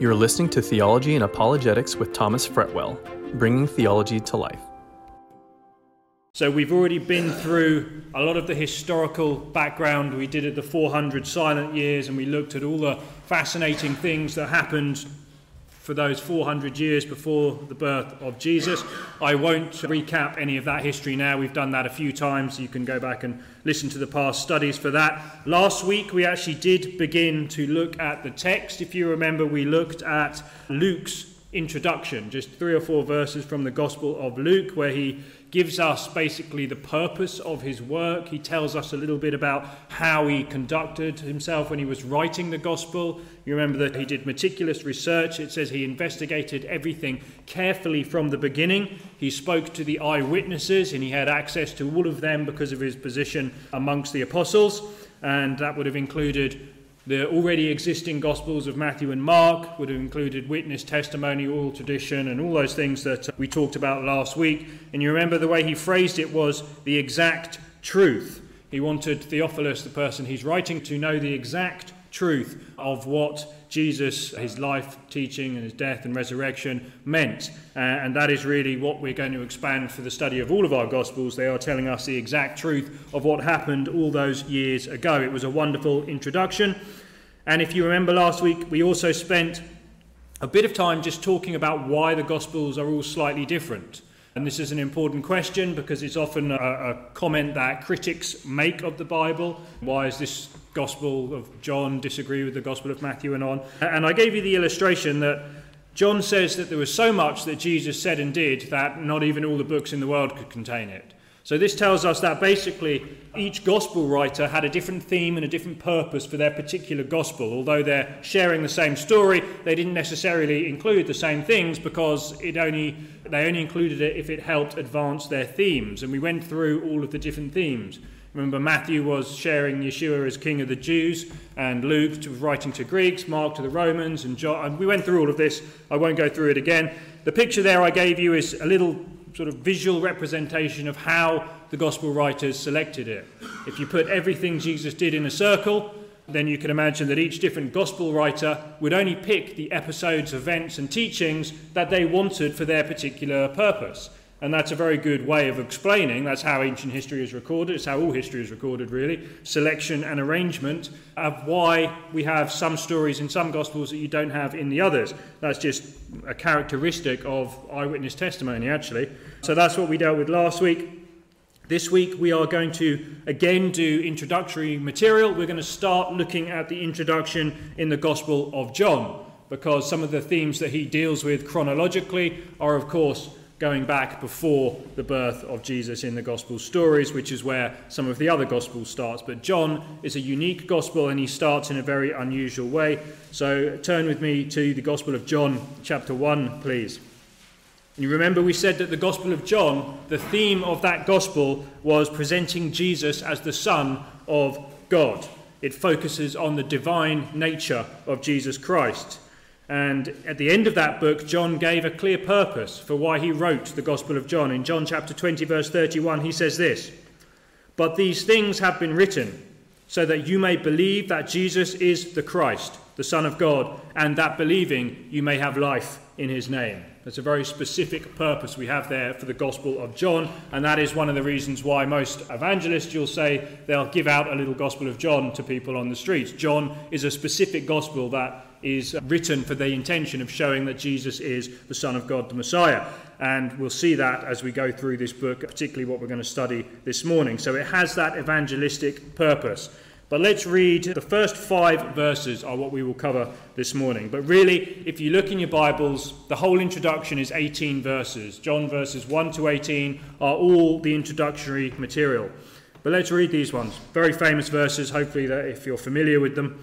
You're listening to Theology and Apologetics with Thomas Fretwell, bringing theology to life. So, we've already been through a lot of the historical background we did at the 400 silent years, and we looked at all the fascinating things that happened for those 400 years before the birth of Jesus. I won't recap any of that history now. We've done that a few times. You can go back and listen to the past studies for that. Last week, we actually did begin to look at the text. If you remember, we looked at Luke's introduction, just three or four verses from the Gospel of Luke, where he gives us basically the purpose of his work. He tells us a little bit about how he conducted himself when he was writing the gospel. You remember that he did meticulous research. It says he investigated everything carefully from the beginning. He spoke to the eyewitnesses and he had access to all of them because of his position amongst the apostles. And that would have included the already existing Gospels of Matthew and Mark would have included witness, testimony, oral tradition, and all those things that uh, we talked about last week. And you remember the way he phrased it was the exact truth. He wanted Theophilus, the person he's writing, to know the exact truth of what Jesus, his life, teaching, and his death and resurrection meant. Uh, and that is really what we're going to expand for the study of all of our Gospels. They are telling us the exact truth of what happened all those years ago. It was a wonderful introduction. And if you remember last week, we also spent a bit of time just talking about why the Gospels are all slightly different. And this is an important question because it's often a, a, comment that critics make of the Bible. Why is this Gospel of John disagree with the Gospel of Matthew and on? And I gave you the illustration that John says that there was so much that Jesus said and did that not even all the books in the world could contain it. So, this tells us that basically each gospel writer had a different theme and a different purpose for their particular gospel. Although they're sharing the same story, they didn't necessarily include the same things because it only, they only included it if it helped advance their themes. And we went through all of the different themes. Remember, Matthew was sharing Yeshua as King of the Jews, and Luke was writing to Greeks, Mark to the Romans, and John. And we went through all of this. I won't go through it again. The picture there I gave you is a little sort of visual representation of how the gospel writers selected it. If you put everything Jesus did in a circle, then you can imagine that each different gospel writer would only pick the episodes, events, and teachings that they wanted for their particular purpose. And that's a very good way of explaining. That's how ancient history is recorded. It's how all history is recorded, really. Selection and arrangement of why we have some stories in some Gospels that you don't have in the others. That's just a characteristic of eyewitness testimony, actually. So that's what we dealt with last week. This week we are going to again do introductory material. We're going to start looking at the introduction in the Gospel of John because some of the themes that he deals with chronologically are, of course, going back before the birth of Jesus in the gospel stories, which is where some of the other gospels starts. But John is a unique gospel and he starts in a very unusual way. So turn with me to the Gospel of John, chapter 1, please. You remember we said that the Gospel of John, the theme of that gospel was presenting Jesus as the Son of God. It focuses on the divine nature of Jesus Christ. And at the end of that book, John gave a clear purpose for why he wrote the Gospel of John. In John chapter 20, verse 31, he says this But these things have been written so that you may believe that Jesus is the Christ, the Son of God, and that believing you may have life in his name. That's a very specific purpose we have there for the Gospel of John, and that is one of the reasons why most evangelists, you'll say, they'll give out a little Gospel of John to people on the streets. John is a specific Gospel that is written for the intention of showing that Jesus is the Son of God, the Messiah. And we'll see that as we go through this book, particularly what we're going to study this morning. So it has that evangelistic purpose. But let's read the first five verses, are what we will cover this morning. But really, if you look in your Bibles, the whole introduction is 18 verses. John verses 1 to 18 are all the introductory material. But let's read these ones. Very famous verses, hopefully, that if you're familiar with them.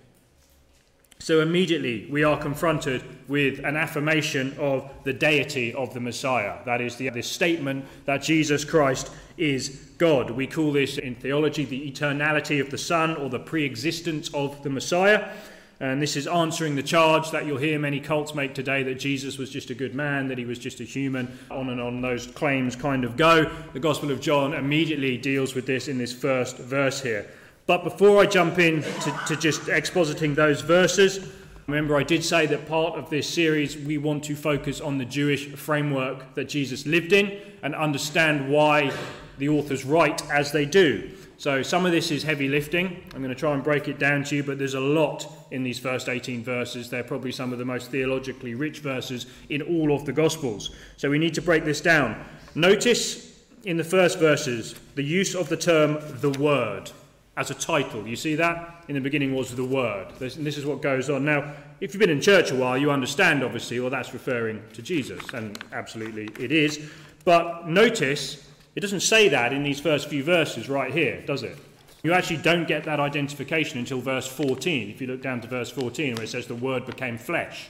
So immediately we are confronted with an affirmation of the deity of the Messiah. That is the, the statement that Jesus Christ is God. We call this in theology the eternality of the Son or the pre existence of the Messiah. And this is answering the charge that you'll hear many cults make today that Jesus was just a good man, that he was just a human. On and on those claims kind of go. The Gospel of John immediately deals with this in this first verse here. But before I jump in to, to just expositing those verses, remember I did say that part of this series we want to focus on the Jewish framework that Jesus lived in and understand why the authors write as they do. So some of this is heavy lifting. I'm going to try and break it down to you, but there's a lot in these first 18 verses. They're probably some of the most theologically rich verses in all of the Gospels. So we need to break this down. Notice in the first verses the use of the term the Word as a title. You see that? In the beginning was the Word. This, and this is what goes on. Now, if you've been in church a while, you understand, obviously, well, that's referring to Jesus, and absolutely it is. But notice, it doesn't say that in these first few verses right here, does it? You actually don't get that identification until verse 14. If you look down to verse 14, where it says the Word became flesh.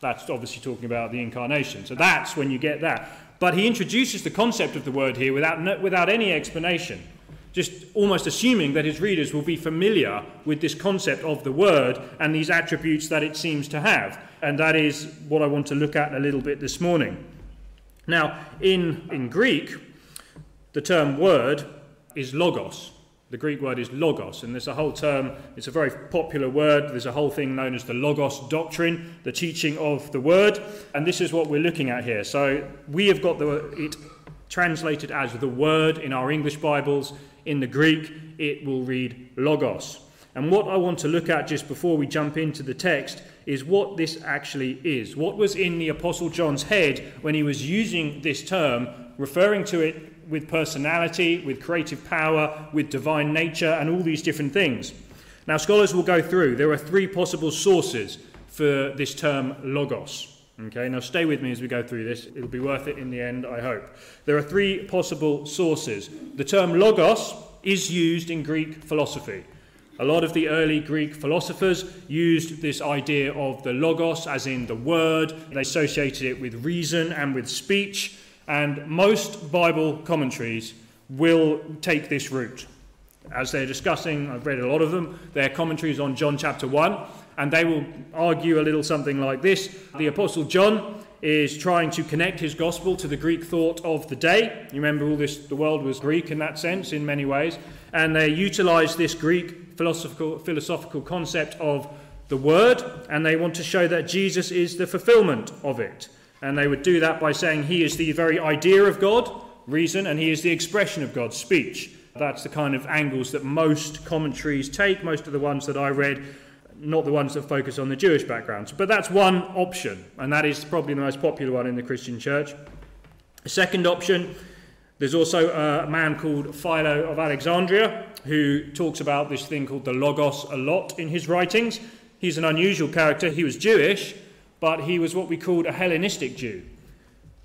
That's obviously talking about the incarnation. So that's when you get that. But he introduces the concept of the Word here without, without any explanation just almost assuming that his readers will be familiar with this concept of the word and these attributes that it seems to have. And that is what I want to look at a little bit this morning. Now, in, in Greek, the term word is logos. The Greek word is logos, and there's a whole term, it's a very popular word. There's a whole thing known as the logos doctrine, the teaching of the word, and this is what we're looking at here. So we have got the, it translated as the word in our English Bibles. In the Greek, it will read logos. And what I want to look at just before we jump into the text is what this actually is. What was in the Apostle John's head when he was using this term, referring to it with personality, with creative power, with divine nature, and all these different things. Now, scholars will go through. There are three possible sources for this term logos. Okay, now stay with me as we go through this. It'll be worth it in the end, I hope. There are three possible sources. The term logos is used in Greek philosophy. A lot of the early Greek philosophers used this idea of the logos, as in the word. They associated it with reason and with speech. And most Bible commentaries will take this route. As they're discussing, I've read a lot of them, their commentaries on John chapter 1 and they will argue a little something like this. The Apostle John is trying to connect his gospel to the Greek thought of the day. You remember all this, the world was Greek in that sense, in many ways. And they utilize this Greek philosophical, philosophical concept of the word, and they want to show that Jesus is the fulfillment of it. And they would do that by saying he is the very idea of God, reason, and he is the expression of God's speech. That's the kind of angles that most commentaries take, most of the ones that I read not the ones that focus on the Jewish backgrounds. But that's one option, and that is probably the most popular one in the Christian church. A second option, there's also a man called Philo of Alexandria who talks about this thing called the Logos a lot in his writings. He's an unusual character. He was Jewish, but he was what we called a Hellenistic Jew.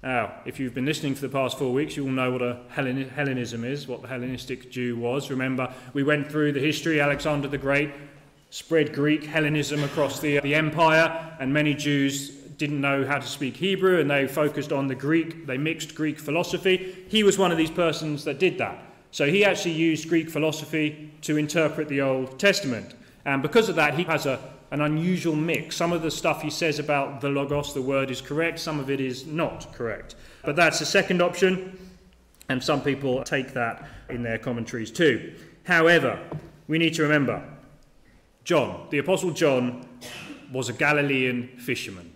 Now, if you've been listening for the past four weeks, you all know what a Hellenism is, what the Hellenistic Jew was. Remember, we went through the history. Alexander the Great spread Greek Hellenism across the, the empire, and many Jews didn't know how to speak Hebrew and they focused on the Greek, they mixed Greek philosophy. He was one of these persons that did that. So he actually used Greek philosophy to interpret the Old Testament. And because of that, he has a, an unusual mix. Some of the stuff he says about the Logos, the word, is correct, some of it is not correct. But that's the second option, and some people take that in their commentaries too. However, we need to remember John, the Apostle John, was a Galilean fisherman.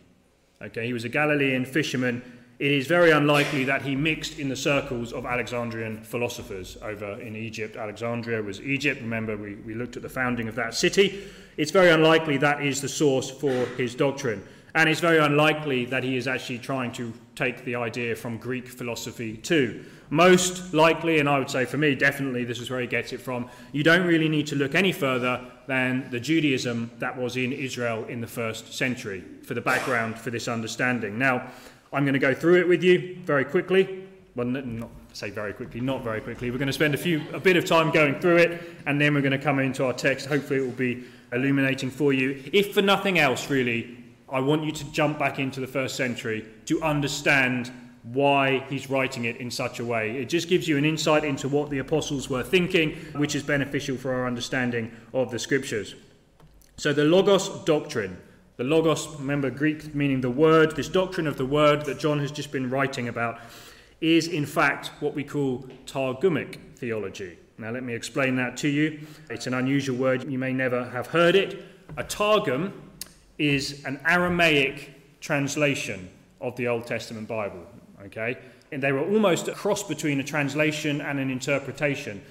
Okay, he was a Galilean fisherman. It is very unlikely that he mixed in the circles of Alexandrian philosophers over in Egypt. Alexandria was Egypt. Remember, we, we looked at the founding of that city. It's very unlikely that is the source for his doctrine. And it's very unlikely that he is actually trying to take the idea from Greek philosophy too. Most likely, and I would say for me, definitely, this is where he gets it from. You don't really need to look any further than the Judaism that was in Israel in the first century for the background for this understanding. Now, I'm going to go through it with you very quickly. Well, not say very quickly, not very quickly. We're going to spend a few a bit of time going through it, and then we're going to come into our text. Hopefully, it will be illuminating for you. If for nothing else, really, I want you to jump back into the first century to understand why he's writing it in such a way. It just gives you an insight into what the apostles were thinking, which is beneficial for our understanding of the scriptures. So, the Logos doctrine. The Logos, remember Greek meaning the word, this doctrine of the word that John has just been writing about, is in fact what we call Targumic theology. Now, let me explain that to you. It's an unusual word, you may never have heard it. A Targum is an Aramaic translation of the Old Testament Bible. Okay? And they were almost a cross between a translation and an interpretation.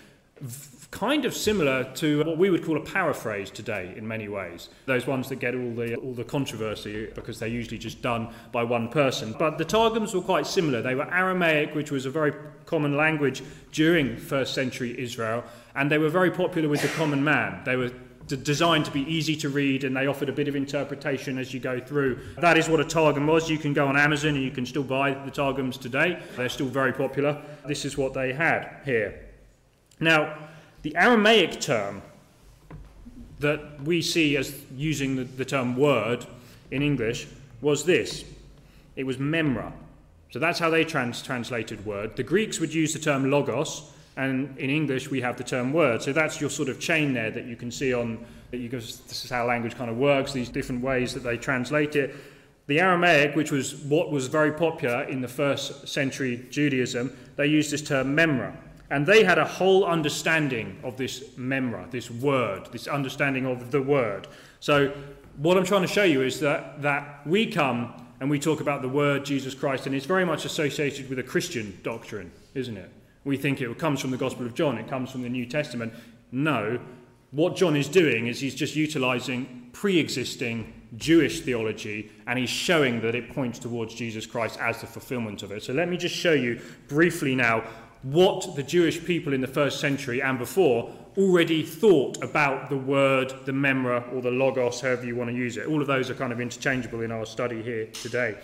Kind of similar to what we would call a paraphrase today in many ways. Those ones that get all the, all the controversy because they're usually just done by one person. But the Targums were quite similar. They were Aramaic, which was a very common language during first century Israel, and they were very popular with the common man. They were designed to be easy to read and they offered a bit of interpretation as you go through. That is what a Targum was. You can go on Amazon and you can still buy the Targums today. They're still very popular. This is what they had here. Now, the Aramaic term that we see as using the, the term word in English was this it was memra. So that's how they trans- translated word. The Greeks would use the term logos, and in English we have the term word. So that's your sort of chain there that you can see on, that you can, this is how language kind of works, these different ways that they translate it. The Aramaic, which was what was very popular in the first century Judaism, they used this term memra. And they had a whole understanding of this memra, this word, this understanding of the word. So what I'm trying to show you is that, that we come and we talk about the word Jesus Christ, and it's very much associated with a Christian doctrine, isn't it? We think it comes from the Gospel of John, it comes from the New Testament. No, what John is doing is he's just utilizing pre existing Jewish theology and he's showing that it points towards Jesus Christ as the fulfillment of it. So let me just show you briefly now what the Jewish people in the first century and before already thought about the word, the memra, or the logos, however you want to use it. All of those are kind of interchangeable in our study here today.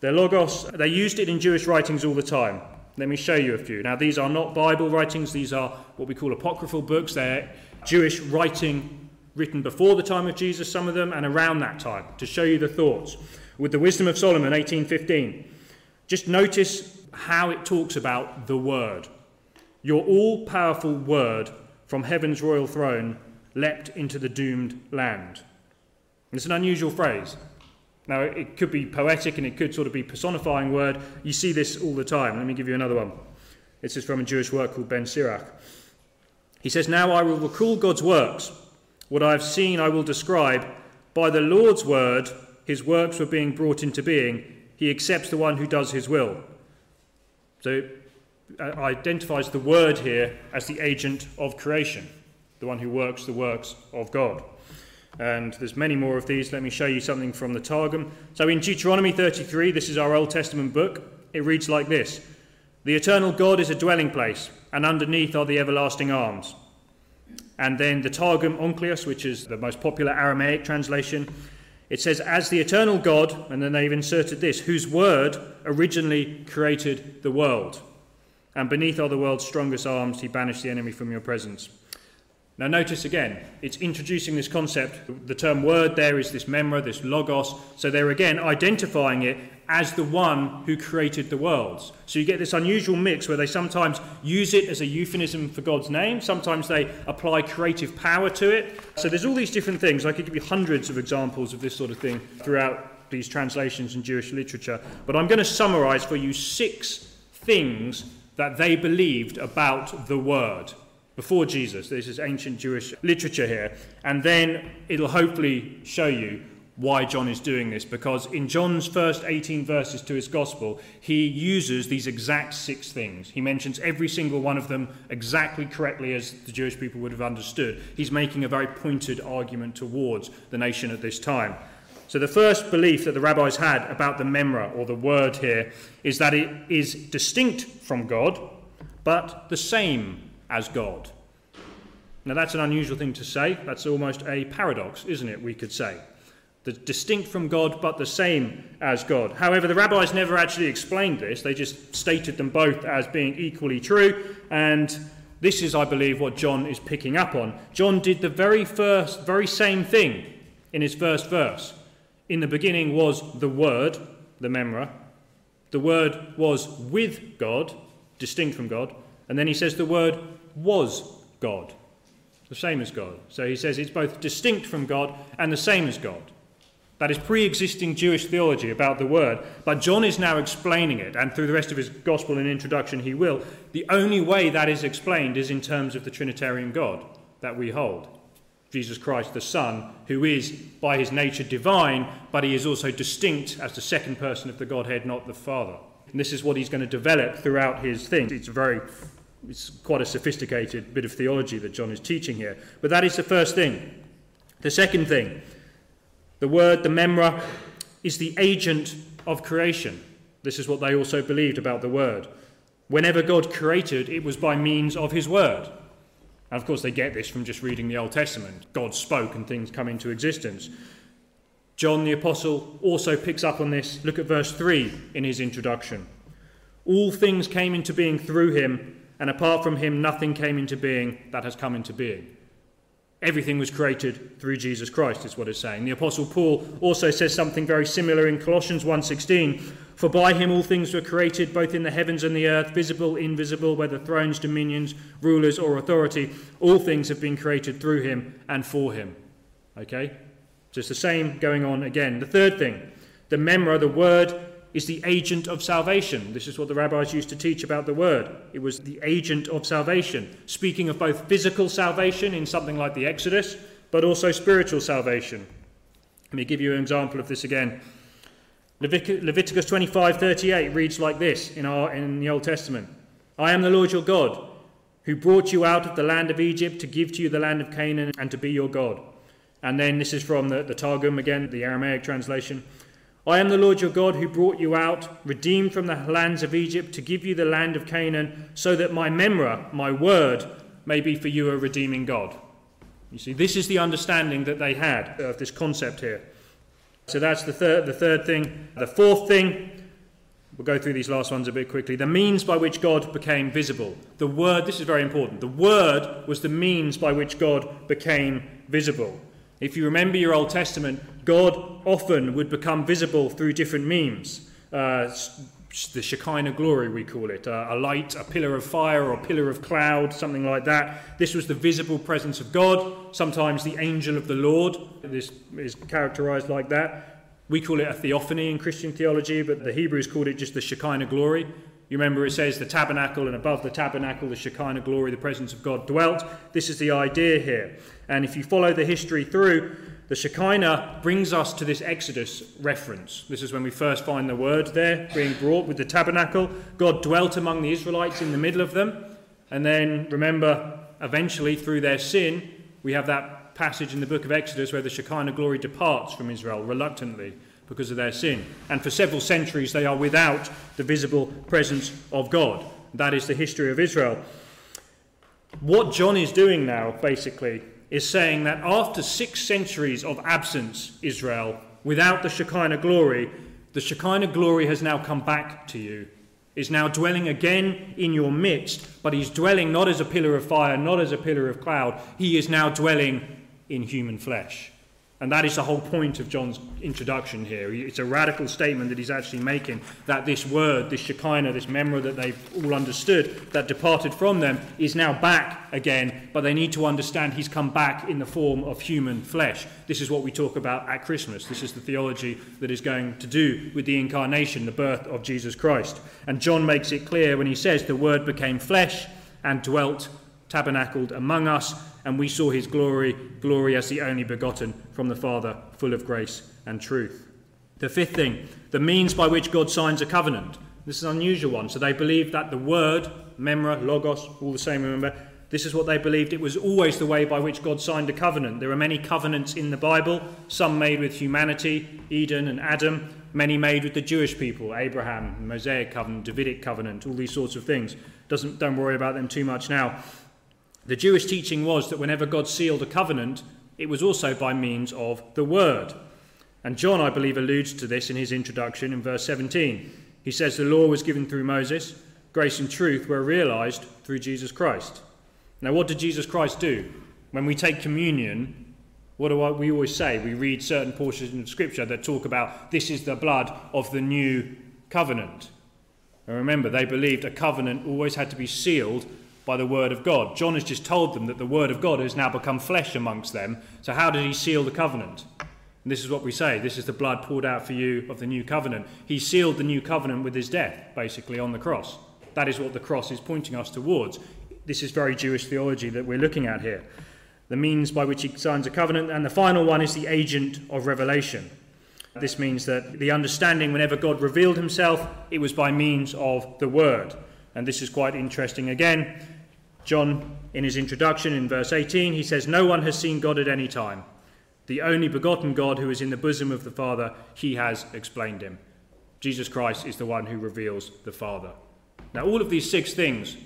The logos, they used it in Jewish writings all the time. Let me show you a few. Now, these are not Bible writings, these are what we call apocryphal books. They're Jewish writing written before the time of Jesus, some of them, and around that time, to show you the thoughts. With the Wisdom of Solomon, 1815, just notice how it talks about the Word. Your all powerful Word from heaven's royal throne leapt into the doomed land. It's an unusual phrase. Now, it could be poetic and it could sort of be personifying word. You see this all the time. Let me give you another one. This is from a Jewish work called Ben Sirach. He says, Now I will recall God's works. What I have seen I will describe. By the Lord's word, his works were being brought into being. He accepts the one who does his will. So uh, identifies the word here as the agent of creation, the one who works the works of God. And there's many more of these. Let me show you something from the Targum. So in Deuteronomy 33, this is our Old Testament book, it reads like this The eternal God is a dwelling place, and underneath are the everlasting arms. And then the Targum Onkelos, which is the most popular Aramaic translation, it says, As the eternal God, and then they've inserted this, whose word originally created the world. And beneath are the world's strongest arms, he banished the enemy from your presence. Now, notice again, it's introducing this concept. The term word there is this memra, this logos. So they're again identifying it as the one who created the worlds. So you get this unusual mix where they sometimes use it as a euphemism for God's name, sometimes they apply creative power to it. So there's all these different things. I could give you hundreds of examples of this sort of thing throughout these translations in Jewish literature. But I'm going to summarize for you six things that they believed about the word before Jesus. This is ancient Jewish literature here. And then it'll hopefully show you why John is doing this, because in John's first 18 verses to his gospel, he uses these exact six things. He mentions every single one of them exactly correctly as the Jewish people would have understood. He's making a very pointed argument towards the nation at this time. So, the first belief that the rabbis had about the memra, or the word here, is that it is distinct from God, but the same as God. Now, that's an unusual thing to say. That's almost a paradox, isn't it? We could say. The distinct from God, but the same as God. However, the rabbis never actually explained this. They just stated them both as being equally true. And this is, I believe, what John is picking up on. John did the very first, very same thing in his first verse. In the beginning was the Word, the Memra. The Word was with God, distinct from God. And then he says the Word was God, the same as God. So he says it's both distinct from God and the same as God. That is pre existing Jewish theology about the word. But John is now explaining it, and through the rest of his gospel and introduction, he will. The only way that is explained is in terms of the Trinitarian God that we hold Jesus Christ, the Son, who is by his nature divine, but he is also distinct as the second person of the Godhead, not the Father. And this is what he's going to develop throughout his thing. It's very it's quite a sophisticated bit of theology that John is teaching here. But that is the first thing. The second thing the word, the memra, is the agent of creation. This is what they also believed about the word. Whenever God created, it was by means of his word. And of course, they get this from just reading the Old Testament. God spoke and things come into existence. John the Apostle also picks up on this. Look at verse 3 in his introduction. All things came into being through him, and apart from him, nothing came into being that has come into being. Everything was created through Jesus Christ, is what it's saying. The Apostle Paul also says something very similar in Colossians 1.16. For by him all things were created, both in the heavens and the earth, visible, invisible, whether thrones, dominions, rulers, or authority. All things have been created through him and for him. Okay? So it's the same going on again. The third thing, the memra, the word, is the agent of salvation. This is what the rabbis used to teach about the word. It was the agent of salvation, speaking of both physical salvation in something like the Exodus, but also spiritual salvation. Let me give you an example of this again. Leviticus 25:38 reads like this in, our, in the Old Testament I am the Lord your God, who brought you out of the land of Egypt to give to you the land of Canaan and to be your God. And then this is from the, the Targum again, the Aramaic translation. I am the Lord your God who brought you out, redeemed from the lands of Egypt, to give you the land of Canaan, so that my memra, my word, may be for you a redeeming God. You see, this is the understanding that they had of this concept here. So that's the third, the third thing. The fourth thing, we'll go through these last ones a bit quickly. The means by which God became visible. The Word, this is very important. The Word was the means by which God became visible. If you remember your Old Testament, God often would become visible through different means. Uh, the Shekinah glory, we call it, uh, a light, a pillar of fire, or a pillar of cloud, something like that. This was the visible presence of God, sometimes the angel of the Lord. This is characterized like that. We call it a theophany in Christian theology, but the Hebrews called it just the Shekinah glory. You remember it says the tabernacle, and above the tabernacle, the Shekinah glory, the presence of God dwelt. This is the idea here. And if you follow the history through, the Shekinah brings us to this Exodus reference. This is when we first find the word there being brought with the tabernacle. God dwelt among the Israelites in the middle of them. And then remember, eventually, through their sin, we have that passage in the book of Exodus where the Shekinah glory departs from Israel reluctantly because of their sin. And for several centuries, they are without the visible presence of God. That is the history of Israel. What John is doing now, basically, is saying that after six centuries of absence, Israel, without the Shekinah glory, the Shekinah glory has now come back to you, is now dwelling again in your midst, but he's dwelling not as a pillar of fire, not as a pillar of cloud. He is now dwelling in human flesh. And that is the whole point of John's introduction here. It's a radical statement that he's actually making that this word, this Shekinah, this memra that they've all understood, that departed from them, is now back again, but they need to understand he's come back in the form of human flesh. This is what we talk about at Christmas. This is the theology that is going to do with the incarnation, the birth of Jesus Christ. And John makes it clear when he says, The word became flesh and dwelt, tabernacled among us and we saw his glory, glory as the only begotten from the Father, full of grace and truth. The fifth thing, the means by which God signs a covenant. This is an unusual one. So they believed that the word, memra, logos, all the same, remember, this is what they believed. It was always the way by which God signed a covenant. There are many covenants in the Bible, some made with humanity, Eden and Adam, many made with the Jewish people, Abraham, Mosaic covenant, Davidic covenant, all these sorts of things. Doesn't, don't worry about them too much now. The Jewish teaching was that whenever God sealed a covenant, it was also by means of the Word. And John, I believe, alludes to this in his introduction in verse 17. He says the law was given through Moses, grace and truth were realized through Jesus Christ. Now, what did Jesus Christ do? When we take communion, what do we always say? We read certain portions of Scripture that talk about this is the blood of the new covenant. And remember, they believed a covenant always had to be sealed by the word of God. John has just told them that the word of God has now become flesh amongst them. So, how did he seal the covenant? And this is what we say this is the blood poured out for you of the new covenant. He sealed the new covenant with his death, basically, on the cross. That is what the cross is pointing us towards. This is very Jewish theology that we're looking at here. The means by which he signs a covenant, and the final one is the agent of revelation. This means that the understanding, whenever God revealed himself, it was by means of the word. And this is quite interesting again. John, in his introduction in verse 18, he says, No one has seen God at any time. The only begotten God who is in the bosom of the Father, he has explained him. Jesus Christ is the one who reveals the Father. Now, all of these six things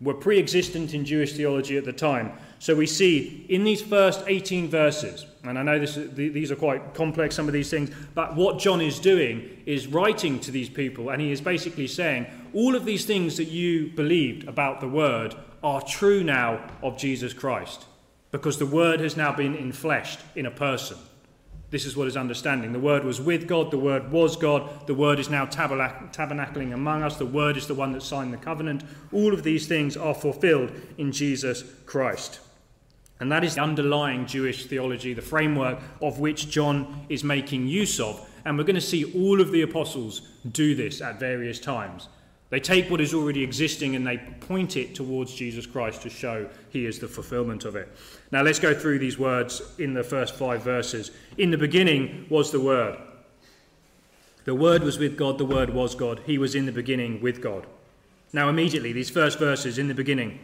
were pre existent in Jewish theology at the time. So we see in these first 18 verses, and I know this, these are quite complex, some of these things, but what John is doing is writing to these people, and he is basically saying, all of these things that you believed about the Word are true now of Jesus Christ because the Word has now been infleshed in a person. This is what is understanding. The Word was with God, the Word was God, the Word is now tabernacling among us, the Word is the one that signed the covenant. All of these things are fulfilled in Jesus Christ. And that is the underlying Jewish theology, the framework of which John is making use of. And we're going to see all of the apostles do this at various times. They take what is already existing and they point it towards Jesus Christ to show he is the fulfillment of it. Now let's go through these words in the first five verses. In the beginning was the Word. The Word was with God, the Word was God. He was in the beginning with God. Now, immediately, these first verses, in the beginning,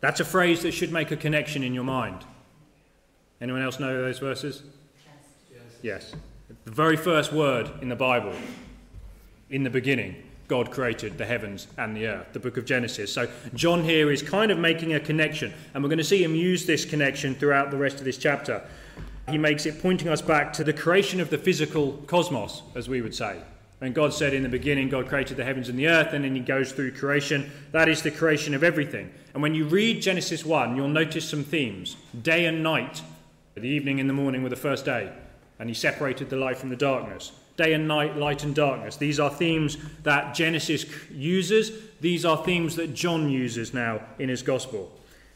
that's a phrase that should make a connection in your mind. Anyone else know those verses? Yes. Yes. The very first word in the Bible, in the beginning. God created the heavens and the earth, the book of Genesis. So, John here is kind of making a connection, and we're going to see him use this connection throughout the rest of this chapter. He makes it pointing us back to the creation of the physical cosmos, as we would say. And God said in the beginning, God created the heavens and the earth, and then he goes through creation. That is the creation of everything. And when you read Genesis 1, you'll notice some themes day and night. The evening and the morning were the first day, and he separated the light from the darkness day and night, light and darkness. These are themes that Genesis uses. These are themes that John uses now in his gospel.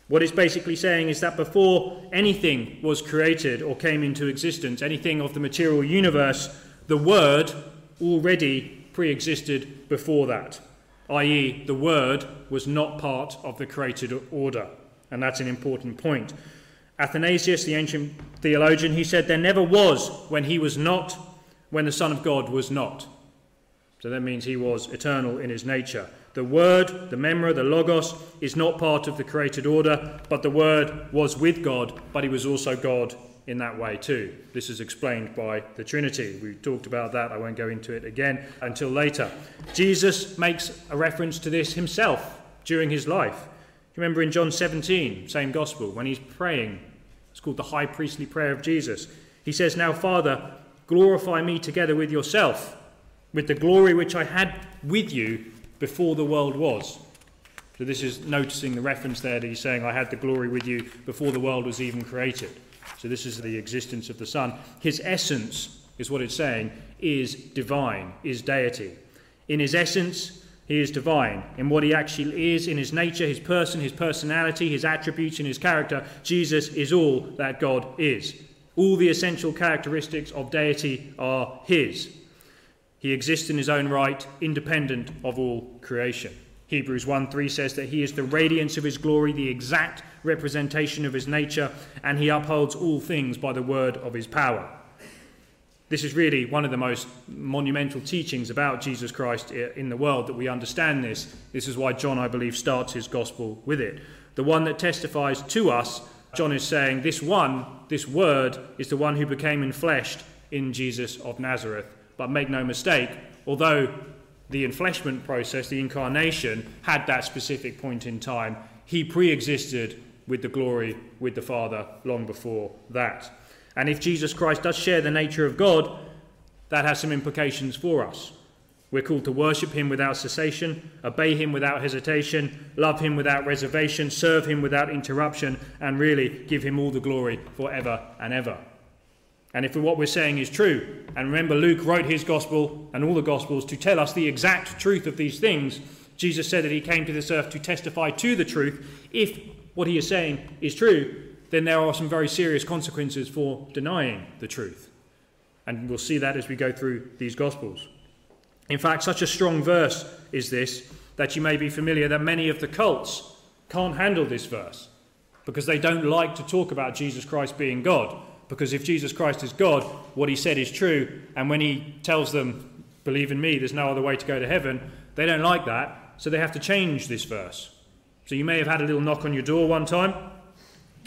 What it's basically saying is that before anything was created or came into existence, anything of the material universe, the Word already pre existed before that, i.e., the Word was not part of the created order. And that's an important point. Athanasius, the ancient theologian, he said, There never was when he was not when the Son of God was not. So that means he was eternal in his nature. The Word, the Memra, the Logos, is not part of the created order, but the Word was with God, but he was also God in that way too. This is explained by the Trinity. We talked about that. I won't go into it again until later. Jesus makes a reference to this himself during his life. Remember in John 17, same gospel, when he's praying, it's called the high priestly prayer of Jesus. He says, Now, Father, Glorify me together with yourself, with the glory which I had with you before the world was. So, this is noticing the reference there that he's saying, I had the glory with you before the world was even created. So, this is the existence of the Son. His essence, is what it's saying, is divine, is deity. In his essence, he is divine. In what he actually is, in his nature, his person, his personality, his attributes, and his character, Jesus is all that God is. All the essential characteristics of deity are his. He exists in his own right, independent of all creation. Hebrews 1 3 says that he is the radiance of his glory, the exact representation of his nature, and he upholds all things by the word of his power. This is really one of the most monumental teachings about Jesus Christ in the world that we understand this. This is why John, I believe, starts his gospel with it. The one that testifies to us John is saying this one, this word, is the one who became enfleshed in Jesus of Nazareth. But make no mistake, although the enfleshment process, the incarnation, had that specific point in time, he pre existed with the glory with the Father long before that. And if Jesus Christ does share the nature of God, that has some implications for us. We're called to worship him without cessation, obey him without hesitation, love him without reservation, serve him without interruption, and really give him all the glory forever and ever. And if what we're saying is true, and remember, Luke wrote his gospel and all the gospels to tell us the exact truth of these things, Jesus said that he came to this earth to testify to the truth. If what he is saying is true, then there are some very serious consequences for denying the truth. And we'll see that as we go through these gospels. In fact, such a strong verse is this that you may be familiar that many of the cults can't handle this verse because they don't like to talk about Jesus Christ being God. Because if Jesus Christ is God, what he said is true. And when he tells them, believe in me, there's no other way to go to heaven, they don't like that. So they have to change this verse. So you may have had a little knock on your door one time,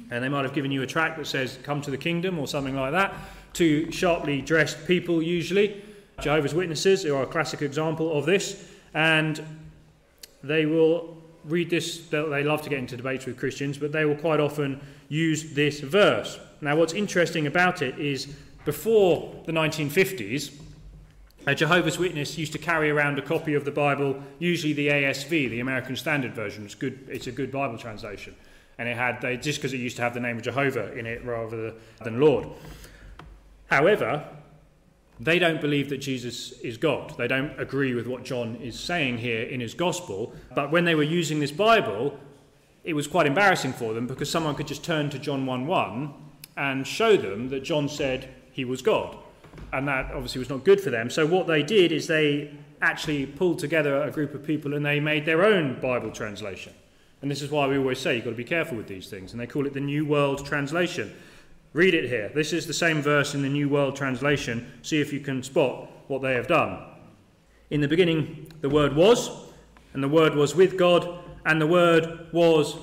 and they might have given you a tract that says, Come to the kingdom, or something like that. Two sharply dressed people, usually. Jehovah's Witnesses are a classic example of this. And they will read this, they love to get into debates with Christians, but they will quite often use this verse. Now, what's interesting about it is before the 1950s, a Jehovah's Witness used to carry around a copy of the Bible, usually the ASV, the American Standard Version. It's, good, it's a good Bible translation. And it had, they, just because it used to have the name of Jehovah in it rather than Lord. However, they don't believe that Jesus is God. They don't agree with what John is saying here in his gospel. But when they were using this Bible, it was quite embarrassing for them because someone could just turn to John 1 1 and show them that John said he was God. And that obviously was not good for them. So what they did is they actually pulled together a group of people and they made their own Bible translation. And this is why we always say you've got to be careful with these things. And they call it the New World Translation. Read it here. This is the same verse in the New World Translation. See if you can spot what they have done. In the beginning, the Word was, and the Word was with God, and the Word was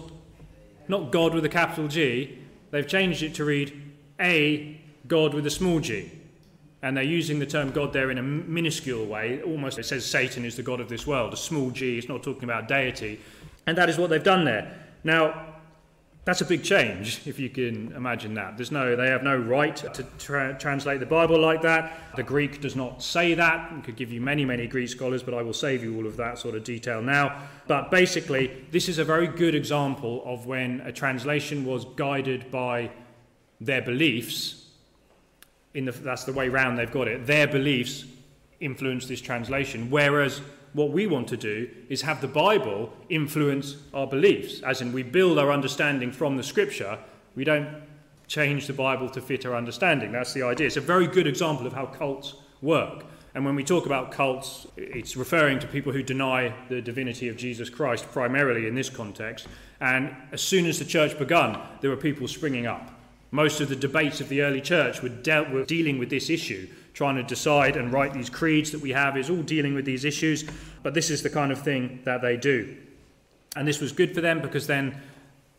not God with a capital G, They've changed it to read a God with a small g. And they're using the term God there in a minuscule way. Almost it says Satan is the God of this world. A small g, it's not talking about deity. And that is what they've done there. Now, that's a big change, if you can imagine that. There's no, they have no right to tra- translate the Bible like that. The Greek does not say that. I could give you many, many Greek scholars, but I will save you all of that sort of detail now. But basically, this is a very good example of when a translation was guided by their beliefs. In the, that's the way round they've got it. Their beliefs influence this translation, whereas what we want to do is have the Bible influence our beliefs, as in we build our understanding from the scripture. We don't change the Bible to fit our understanding. That's the idea. It's a very good example of how cults work. And when we talk about cults, it's referring to people who deny the divinity of Jesus Christ, primarily in this context. And as soon as the church begun, there were people springing up. Most of the debates of the early church were dealt dealing with this issue trying to decide and write these creeds that we have is all dealing with these issues, but this is the kind of thing that they do. And this was good for them because then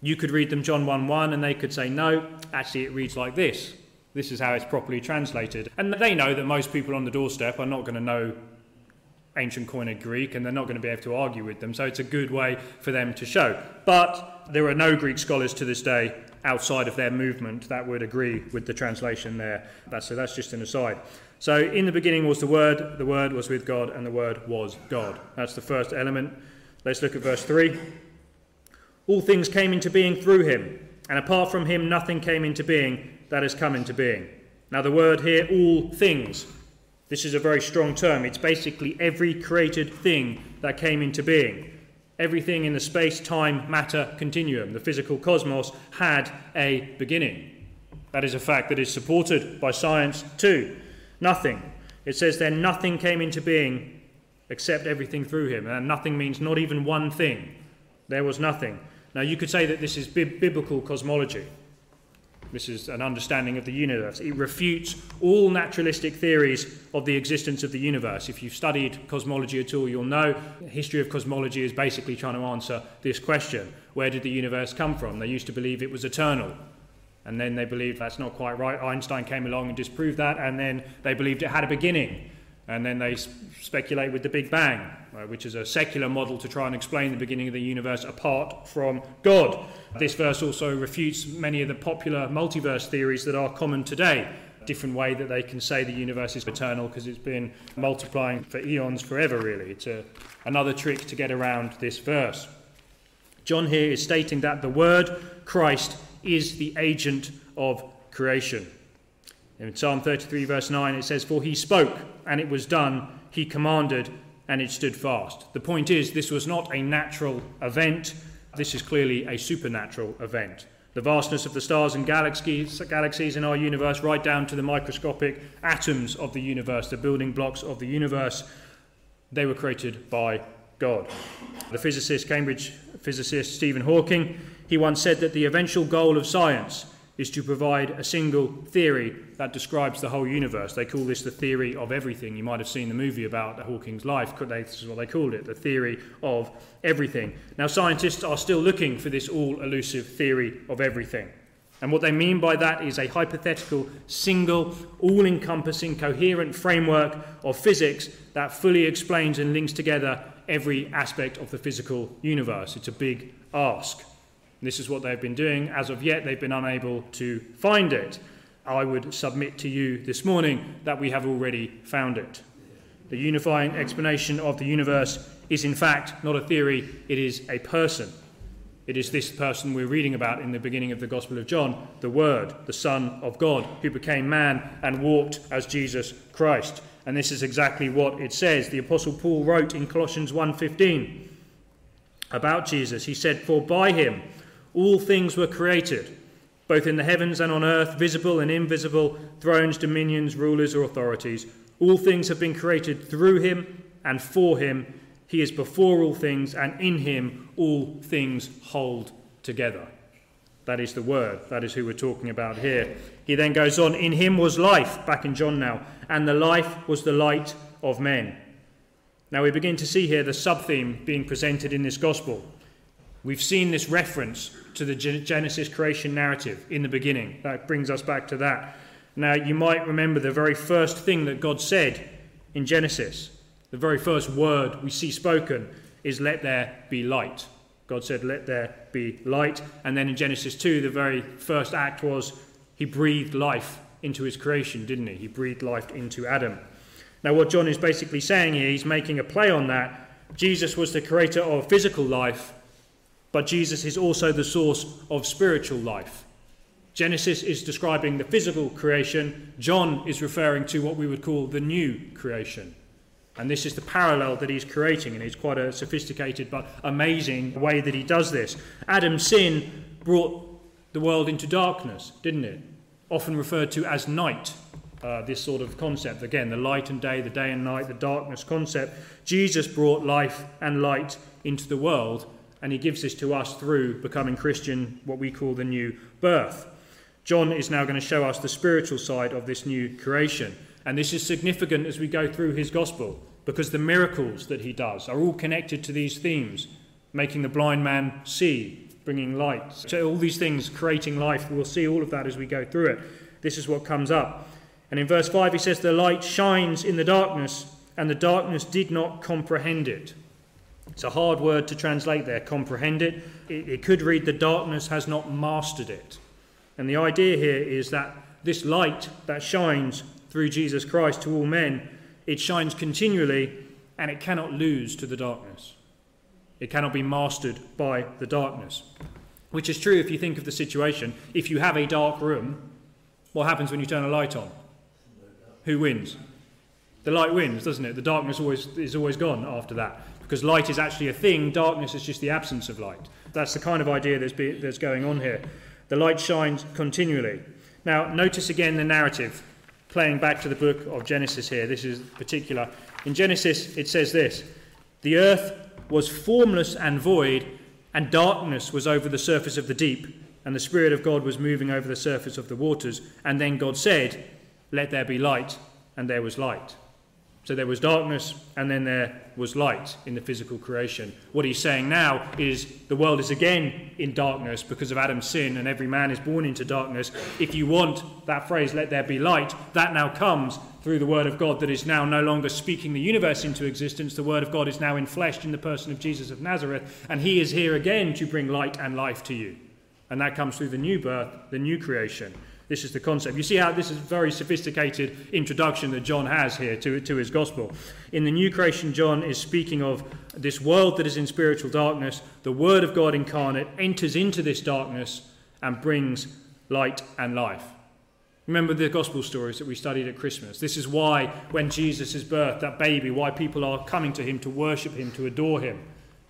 you could read them John 1 1 and they could say, no, actually it reads like this. This is how it's properly translated. And they know that most people on the doorstep are not going to know ancient Koine Greek and they're not going to be able to argue with them. So it's a good way for them to show. But there are no Greek scholars to this day outside of their movement that would agree with the translation there. That's, so that's just an aside. So, in the beginning was the Word, the Word was with God, and the Word was God. That's the first element. Let's look at verse 3. All things came into being through him, and apart from him, nothing came into being that has come into being. Now, the word here, all things, this is a very strong term. It's basically every created thing that came into being. Everything in the space time matter continuum, the physical cosmos, had a beginning. That is a fact that is supported by science too. Nothing. It says then nothing came into being except everything through him. And nothing means not even one thing. There was nothing. Now you could say that this is bi- biblical cosmology. This is an understanding of the universe. It refutes all naturalistic theories of the existence of the universe. If you've studied cosmology at all, you'll know the history of cosmology is basically trying to answer this question Where did the universe come from? They used to believe it was eternal. And then they believed that's not quite right. Einstein came along and disproved that. And then they believed it had a beginning. And then they speculate with the Big Bang, Uh, which is a secular model to try and explain the beginning of the universe apart from God. This verse also refutes many of the popular multiverse theories that are common today. different way that they can say the universe is eternal because it's been multiplying for eons forever, really. It's a, another trick to get around this verse. John here is stating that the word Christ is the agent of creation. In Psalm 33, verse 9, it says, For he spoke, and it was done, he commanded, and it stood fast. The point is, this was not a natural event, this is clearly a supernatural event. The vastness of the stars and galaxies, galaxies in our universe, right down to the microscopic atoms of the universe, the building blocks of the universe, they were created by God. The physicist, Cambridge physicist Stephen Hawking, he once said that the eventual goal of science is to provide a single theory that describes the whole universe. They call this the theory of everything. You might have seen the movie about Hawking's life. This is what they called it, the theory of everything. Now, scientists are still looking for this all elusive theory of everything. And what they mean by that is a hypothetical, single, all encompassing, coherent framework of physics that fully explains and links together every aspect of the physical universe. It's a big ask. This is what they've been doing. As of yet, they've been unable to find it. I would submit to you this morning that we have already found it. The unifying explanation of the universe is, in fact, not a theory, it is a person. It is this person we're reading about in the beginning of the Gospel of John, the Word, the Son of God, who became man and walked as Jesus Christ. And this is exactly what it says. The apostle Paul wrote in Colossians 1:15 about Jesus. He said, "For by him all things were created, both in the heavens and on earth, visible and invisible, thrones, dominions, rulers, or authorities. All things have been created through him and for him. He is before all things, and in him all things hold together. That is the word. That is who we're talking about here. He then goes on In him was life, back in John now, and the life was the light of men. Now we begin to see here the sub theme being presented in this gospel. We've seen this reference to the Genesis creation narrative in the beginning. That brings us back to that. Now, you might remember the very first thing that God said in Genesis. The very first word we see spoken is, Let there be light. God said, Let there be light. And then in Genesis 2, the very first act was He breathed life into His creation, didn't He? He breathed life into Adam. Now, what John is basically saying here, he's making a play on that. Jesus was the creator of physical life, but Jesus is also the source of spiritual life. Genesis is describing the physical creation, John is referring to what we would call the new creation. And this is the parallel that he's creating, and it's quite a sophisticated but amazing way that he does this. Adam's sin brought the world into darkness, didn't it? Often referred to as night, uh, this sort of concept. Again, the light and day, the day and night, the darkness concept. Jesus brought life and light into the world, and he gives this to us through becoming Christian, what we call the new birth. John is now going to show us the spiritual side of this new creation. And this is significant as we go through his gospel because the miracles that he does are all connected to these themes making the blind man see, bringing light. So, all these things, creating life, we'll see all of that as we go through it. This is what comes up. And in verse 5, he says, The light shines in the darkness, and the darkness did not comprehend it. It's a hard word to translate there, comprehend it. it. It could read, the darkness has not mastered it. And the idea here is that this light that shines through Jesus Christ to all men, it shines continually and it cannot lose to the darkness. It cannot be mastered by the darkness. Which is true if you think of the situation. If you have a dark room, what happens when you turn a light on? Who wins? The light wins, doesn't it? The darkness always is always gone after that because light is actually a thing, darkness is just the absence of light. That's the kind of idea that's, be, that's going on here. The light shines continually. Now, notice again the narrative, playing back to the book of Genesis here. This is particular. In Genesis, it says this The earth was formless and void, and darkness was over the surface of the deep, and the Spirit of God was moving over the surface of the waters. And then God said, Let there be light, and there was light. So there was darkness and then there was light in the physical creation. What he's saying now is the world is again in darkness because of Adam's sin and every man is born into darkness. If you want that phrase, let there be light, that now comes through the Word of God that is now no longer speaking the universe into existence. The Word of God is now enfleshed in the person of Jesus of Nazareth and he is here again to bring light and life to you. And that comes through the new birth, the new creation. This is the concept. You see how this is a very sophisticated introduction that John has here to, to his gospel. In the new creation, John is speaking of this world that is in spiritual darkness. The Word of God incarnate enters into this darkness and brings light and life. Remember the gospel stories that we studied at Christmas. This is why, when Jesus is birthed, that baby, why people are coming to him to worship him, to adore him.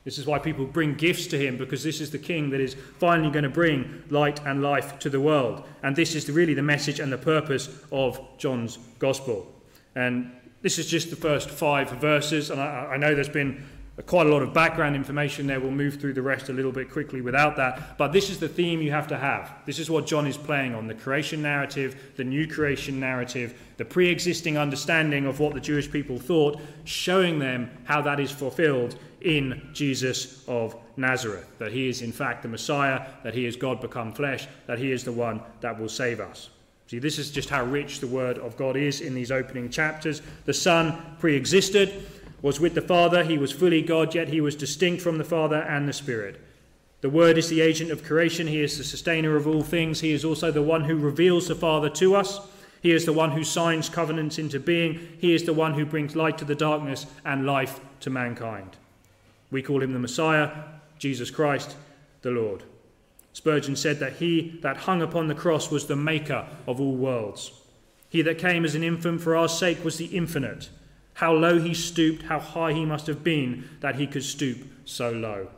This is why people bring gifts to him, because this is the king that is finally going to bring light and life to the world. And this is really the message and the purpose of John's gospel. And this is just the first five verses, and I, I know there's been quite a lot of background information there. We'll move through the rest a little bit quickly without that. But this is the theme you have to have. This is what John is playing on the creation narrative, the new creation narrative, the pre existing understanding of what the Jewish people thought, showing them how that is fulfilled in Jesus of Nazareth. That he is, in fact, the Messiah, that he is God become flesh, that he is the one that will save us. See, this is just how rich the Word of God is in these opening chapters. The Son pre existed was with the Father, he was fully God, yet he was distinct from the Father and the Spirit. The Word is the agent of creation, he is the sustainer of all things, he is also the one who reveals the Father to us. He is the one who signs covenants into being. He is the one who brings light to the darkness and life to mankind. We call him the Messiah, Jesus Christ, the Lord. Spurgeon said that he that hung upon the cross was the maker of all worlds. He that came as an infant for our sake was the infinite. How low he stooped, how high he must have been that he could stoop so low.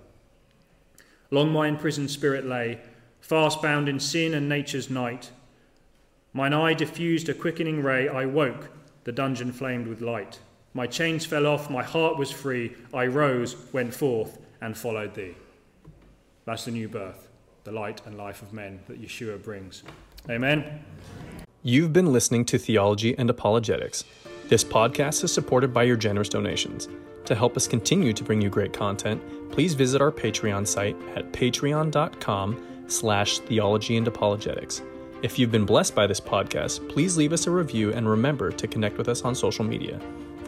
Long my imprisoned spirit lay, fast bound in sin and nature's night. Mine eye diffused a quickening ray, I woke, the dungeon flamed with light. My chains fell off, my heart was free, I rose, went forth, and followed thee. That's the new birth, the light and life of men that Yeshua brings. Amen. You've been listening to Theology and Apologetics. This podcast is supported by your generous donations. To help us continue to bring you great content, please visit our Patreon site at patreon.com slash theology and apologetics. If you've been blessed by this podcast, please leave us a review and remember to connect with us on social media.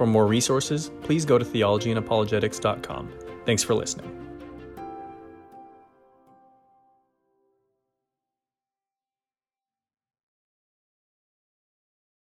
For more resources, please go to theologyandapologetics.com. Thanks for listening.